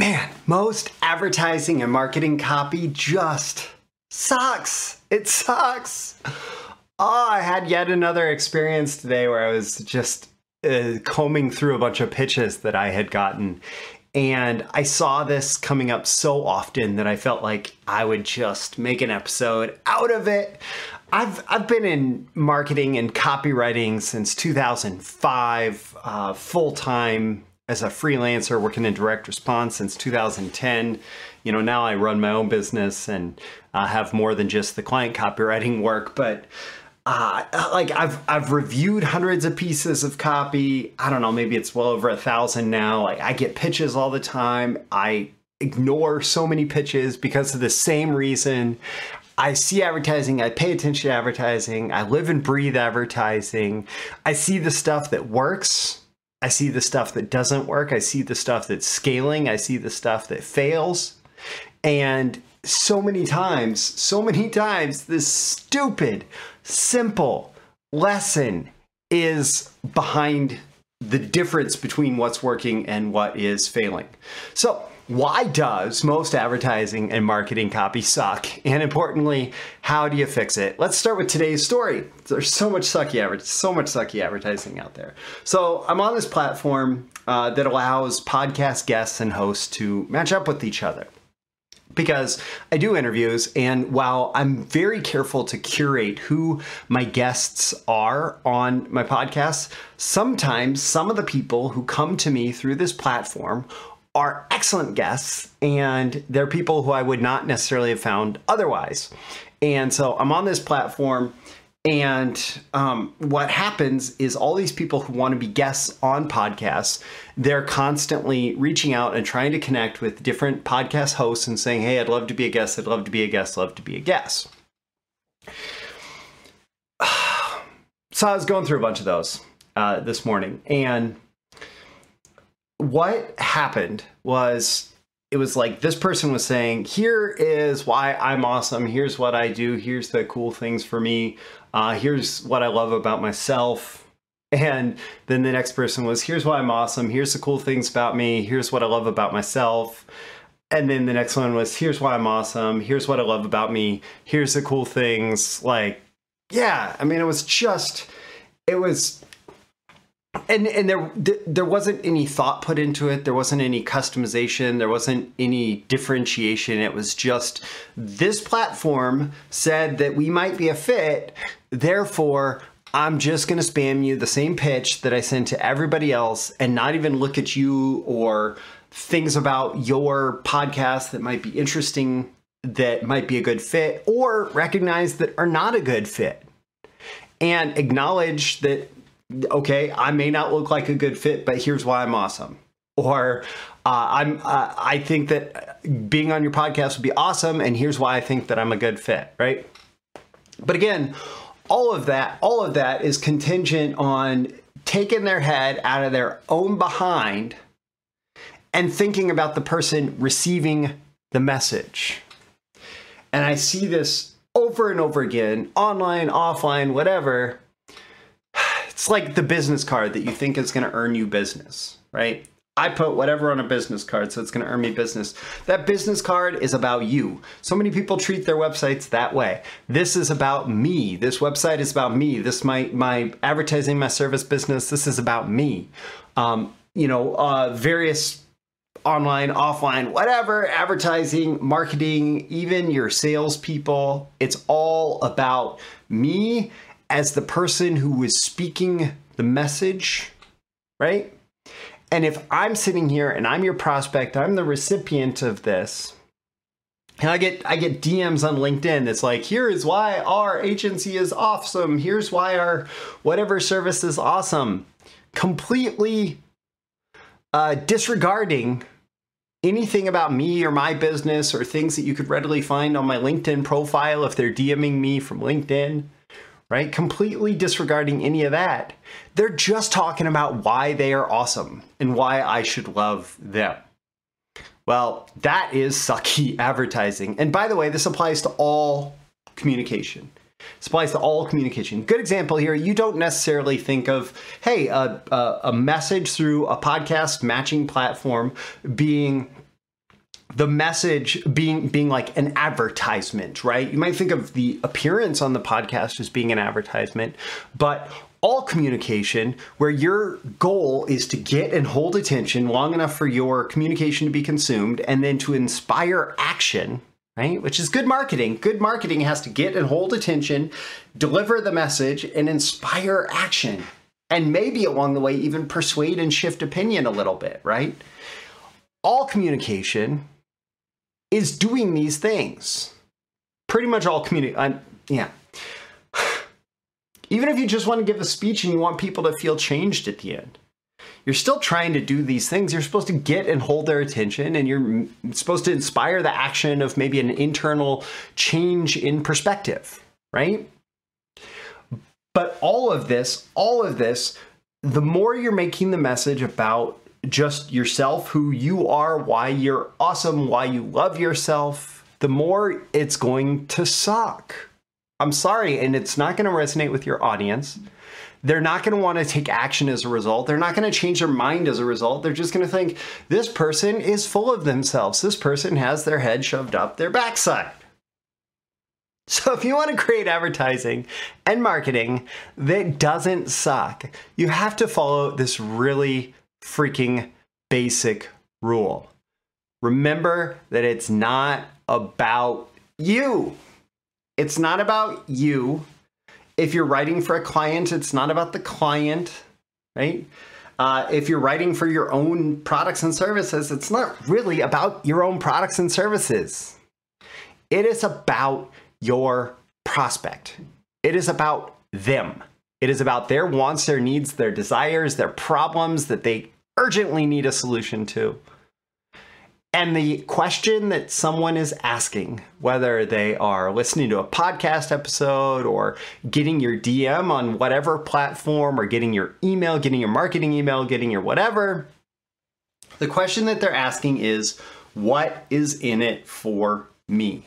Man, most advertising and marketing copy just sucks. It sucks. Oh, I had yet another experience today where I was just uh, combing through a bunch of pitches that I had gotten. And I saw this coming up so often that I felt like I would just make an episode out of it. I've, I've been in marketing and copywriting since 2005, uh, full time as a freelancer working in direct response since 2010. You know, now I run my own business and uh, have more than just the client copywriting work, but uh, like I've I've reviewed hundreds of pieces of copy. I don't know, maybe it's well over a thousand now. Like I get pitches all the time. I ignore so many pitches because of the same reason. I see advertising, I pay attention to advertising, I live and breathe advertising. I see the stuff that works I see the stuff that doesn't work. I see the stuff that's scaling. I see the stuff that fails. And so many times, so many times, this stupid, simple lesson is behind the difference between what's working and what is failing. So, why does most advertising and marketing copy suck? And importantly, how do you fix it? Let's start with today's story. There's so much sucky so much sucky advertising out there. So I'm on this platform uh, that allows podcast guests and hosts to match up with each other because I do interviews, and while I'm very careful to curate who my guests are on my podcast, sometimes some of the people who come to me through this platform are excellent guests and they're people who I would not necessarily have found otherwise. And so I'm on this platform and um, what happens is all these people who want to be guests on podcasts, they're constantly reaching out and trying to connect with different podcast hosts and saying, Hey, I'd love to be a guest. I'd love to be a guest. Love to be a guest. So I was going through a bunch of those uh, this morning and what happened was it was like this person was saying, Here is why I'm awesome. Here's what I do. Here's the cool things for me. Uh, here's what I love about myself. And then the next person was, Here's why I'm awesome. Here's the cool things about me. Here's what I love about myself. And then the next one was, Here's why I'm awesome. Here's what I love about me. Here's the cool things. Like, yeah, I mean, it was just, it was and and there there wasn't any thought put into it. There wasn't any customization. There wasn't any differentiation. It was just this platform said that we might be a fit. Therefore i'm just going to spam you the same pitch that i send to everybody else and not even look at you or things about your podcast that might be interesting that might be a good fit or recognize that are not a good fit. And acknowledge that okay, I may not look like a good fit, but here's why I'm awesome. Or uh, I'm uh, I think that being on your podcast would be awesome, and here's why I think that I'm a good fit, right? But again, all of that, all of that is contingent on taking their head out of their own behind and thinking about the person receiving the message. And I see this over and over again, online, offline, whatever, it's like the business card that you think is going to earn you business, right? I put whatever on a business card, so it's going to earn me business. That business card is about you. So many people treat their websites that way. This is about me. This website is about me. This my my advertising, my service business. This is about me. Um, you know, uh, various online, offline, whatever, advertising, marketing, even your salespeople. It's all about me as the person who is speaking the message, right? And if I'm sitting here and I'm your prospect, I'm the recipient of this. And I get I get DMs on LinkedIn that's like, here is why our agency is awesome. Here's why our whatever service is awesome. Completely uh, disregarding anything about me or my business or things that you could readily find on my LinkedIn profile if they're DMing me from LinkedIn right? Completely disregarding any of that. They're just talking about why they are awesome and why I should love them. Well, that is sucky advertising. And by the way, this applies to all communication. This applies to all communication. Good example here. You don't necessarily think of, hey, a, a, a message through a podcast matching platform being the message being being like an advertisement, right? You might think of the appearance on the podcast as being an advertisement, but all communication where your goal is to get and hold attention long enough for your communication to be consumed and then to inspire action, right? Which is good marketing. Good marketing has to get and hold attention, deliver the message and inspire action. And maybe along the way even persuade and shift opinion a little bit, right? All communication is doing these things. Pretty much all community, uh, yeah. Even if you just want to give a speech and you want people to feel changed at the end, you're still trying to do these things. You're supposed to get and hold their attention, and you're supposed to inspire the action of maybe an internal change in perspective, right? But all of this, all of this, the more you're making the message about just yourself, who you are, why you're awesome, why you love yourself, the more it's going to suck. I'm sorry, and it's not going to resonate with your audience. They're not going to want to take action as a result. They're not going to change their mind as a result. They're just going to think this person is full of themselves. This person has their head shoved up their backside. So if you want to create advertising and marketing that doesn't suck, you have to follow this really freaking basic rule. Remember that it's not about you. It's not about you. If you're writing for a client, it's not about the client, right? Uh, if you're writing for your own products and services, it's not really about your own products and services. It is about your prospect. It is about them. It is about their wants, their needs, their desires, their problems that they urgently need a solution to. And the question that someone is asking, whether they are listening to a podcast episode or getting your DM on whatever platform or getting your email, getting your marketing email, getting your whatever, the question that they're asking is, What is in it for me?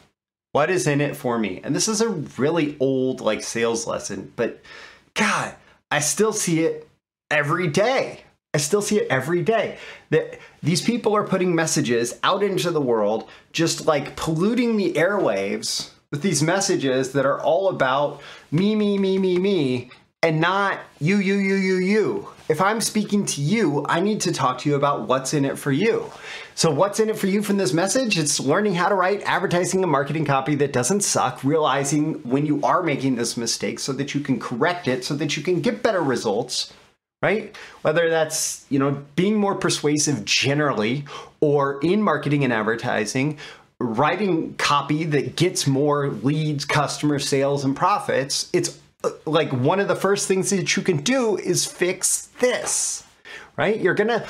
What is in it for me? And this is a really old like sales lesson, but God, I still see it every day. I still see it every day that these people are putting messages out into the world, just like polluting the airwaves with these messages that are all about me, me, me, me, me, and not you, you, you, you, you. If I'm speaking to you, I need to talk to you about what's in it for you. So, what's in it for you from this message? It's learning how to write advertising and marketing copy that doesn't suck, realizing when you are making this mistake so that you can correct it, so that you can get better results right? Whether that's, you know, being more persuasive generally or in marketing and advertising, writing copy that gets more leads, customer sales and profits, it's like one of the first things that you can do is fix this. Right? You're to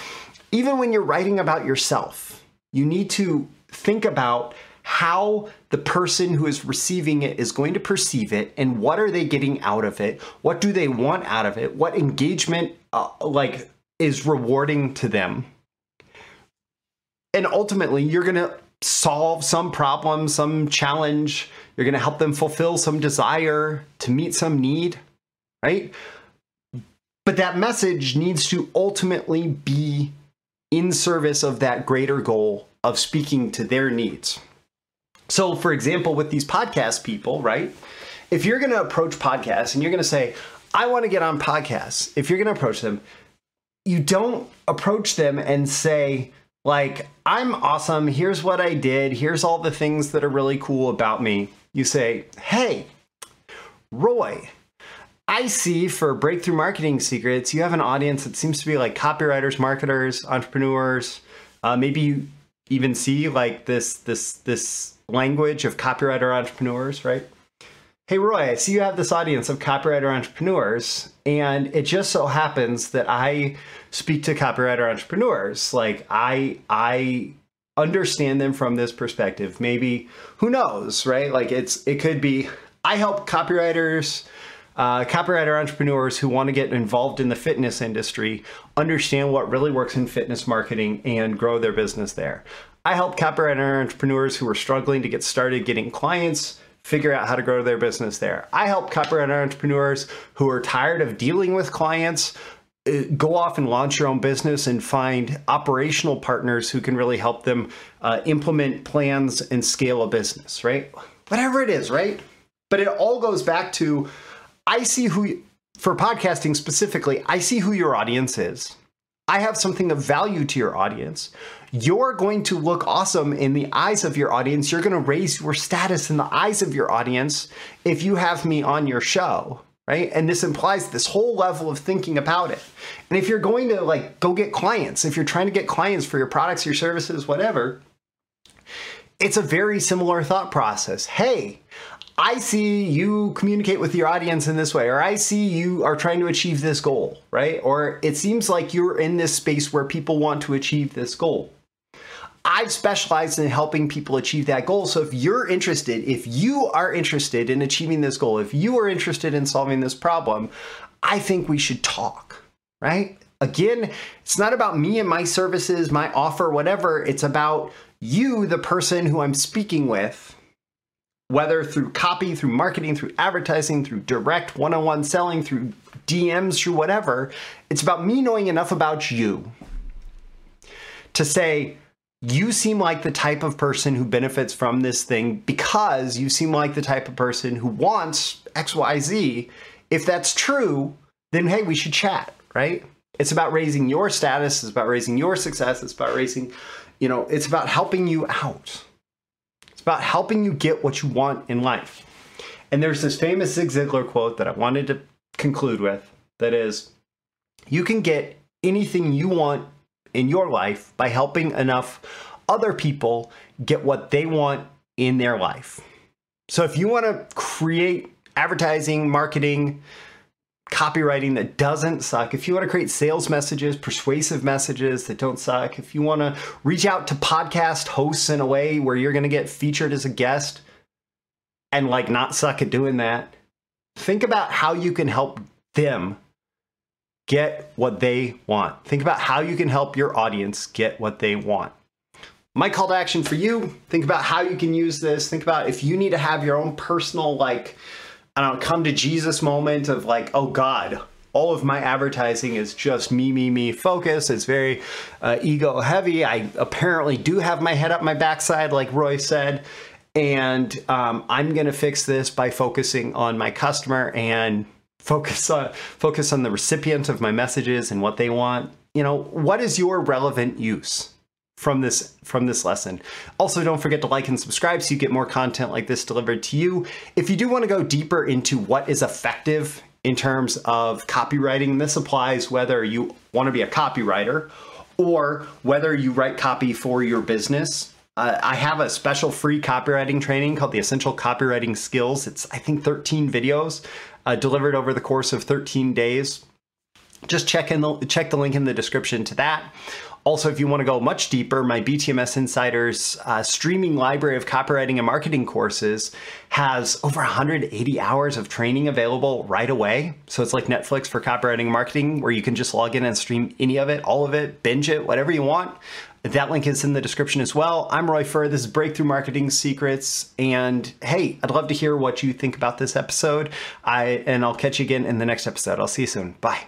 even when you're writing about yourself, you need to think about how the person who is receiving it is going to perceive it and what are they getting out of it what do they want out of it what engagement uh, like is rewarding to them and ultimately you're going to solve some problem some challenge. You're going to help them fulfill some desire to meet some need right? But that message needs to ultimately be in service of that greater goal of speaking to their needs. So, for example, with these podcast people, right? If you're going to approach podcasts and you're going to say, I want to get on podcasts, if you're going to approach them, you don't approach them and say, like, I'm awesome. Here's what I did. Here's all the things that are really cool about me. You say, hey, Roy, I see for Breakthrough Marketing Secrets, you have an audience that seems to be like copywriters, marketers, entrepreneurs. Uh, maybe you even see like this this this language of copywriter entrepreneurs, right? Hey, Roy, I see you have this audience of copywriter entrepreneurs, and it just so happens that I speak to copywriter entrepreneurs. Like I, I understand them from this perspective. Maybe who knows, right? Like it's it could be I help copywriters, uh, copywriter entrepreneurs who want to get involved in the fitness industry understand what really works in fitness marketing and grow their business there. I help copywriter entrepreneurs who are struggling to get started getting clients figure out how to grow their business there. I help copywriter entrepreneurs who are tired of dealing with clients uh, go off and launch your own business and find operational partners who can really help them uh, implement plans and scale a business, right? Whatever it is, right? But it all goes back to I see who, for podcasting specifically, I see who your audience is. I have something of value to your audience. You're going to look awesome in the eyes of your audience. You're going to raise your status in the eyes of your audience if you have me on your show right? And this implies this whole level of thinking about it. And if you're going to like go get clients, if you're trying to get clients for your products, your services, whatever, it's a very similar thought process. Hey, I see you communicate with your audience in this way, or I see you are trying to achieve this goal, right? Or it seems like you're in this space where people want to achieve this goal. I've specialized in helping people achieve that goal. So if you're interested, if you are interested in achieving this goal, if you are interested in solving this problem, I think we should talk, right? Again, it's not about me and my services, my offer, whatever. It's about you, the person who I'm speaking with, whether through copy, through marketing, through advertising, through direct one on one selling, through DMs, through whatever. It's about me knowing enough about you to say, you seem like the type of person who benefits from this thing because you seem like the type of person who wants XYZ. If that's true, then hey, we should chat, right? It's about raising your status, it's about raising your success, it's about raising, you know, it's about helping you out. About helping you get what you want in life. And there's this famous Zig Ziglar quote that I wanted to conclude with that is, you can get anything you want in your life by helping enough other people get what they want in their life. So if you want to create advertising, marketing, copywriting that doesn't suck, if you want to create sales messages, persuasive messages that don't suck, if you want to reach out to podcast hosts in a way where you're going to get featured as a guest and like not suck at doing that, think about how you can help them get what they want. Think about how you can help your audience get what they want. My call to action for you, think about how you can use this. Think about if you need to have your own personal, like, I don't know, come to Jesus moment of like, oh God, all of my advertising is just me, me, me focus. It's very uh, ego heavy. I apparently do have my head up my backside, like Roy said. And um, I'm going to fix this by focusing on my customer and focus on focus on the recipient of my messages and what they want you know what is your relevant use from this from this lesson also don't forget to like and subscribe so you get more content like this delivered to you if you do want to go deeper into what is effective in terms of copywriting this applies whether you want to be a copywriter or whether you write copy for your business uh, I have a special free copywriting training called the Essential Copywriting Skills. It's, I think, 13 videos uh, delivered over the course of 13 days. Just check in the check the link in the description to that. Also, if you want to go much deeper, my BTMS Insiders uh, streaming library of copywriting and marketing courses has over 180 hours of training available right away. So it's like Netflix for copywriting and marketing, where you can just log in and stream any of it, all of it, binge it, whatever you want. That link is in the description as well. I'm Roy Furr. This is Breakthrough Marketing Secrets. And hey, I'd love to hear what you think about this episode. I and I'll catch you again in the next episode. I'll see you soon. Bye.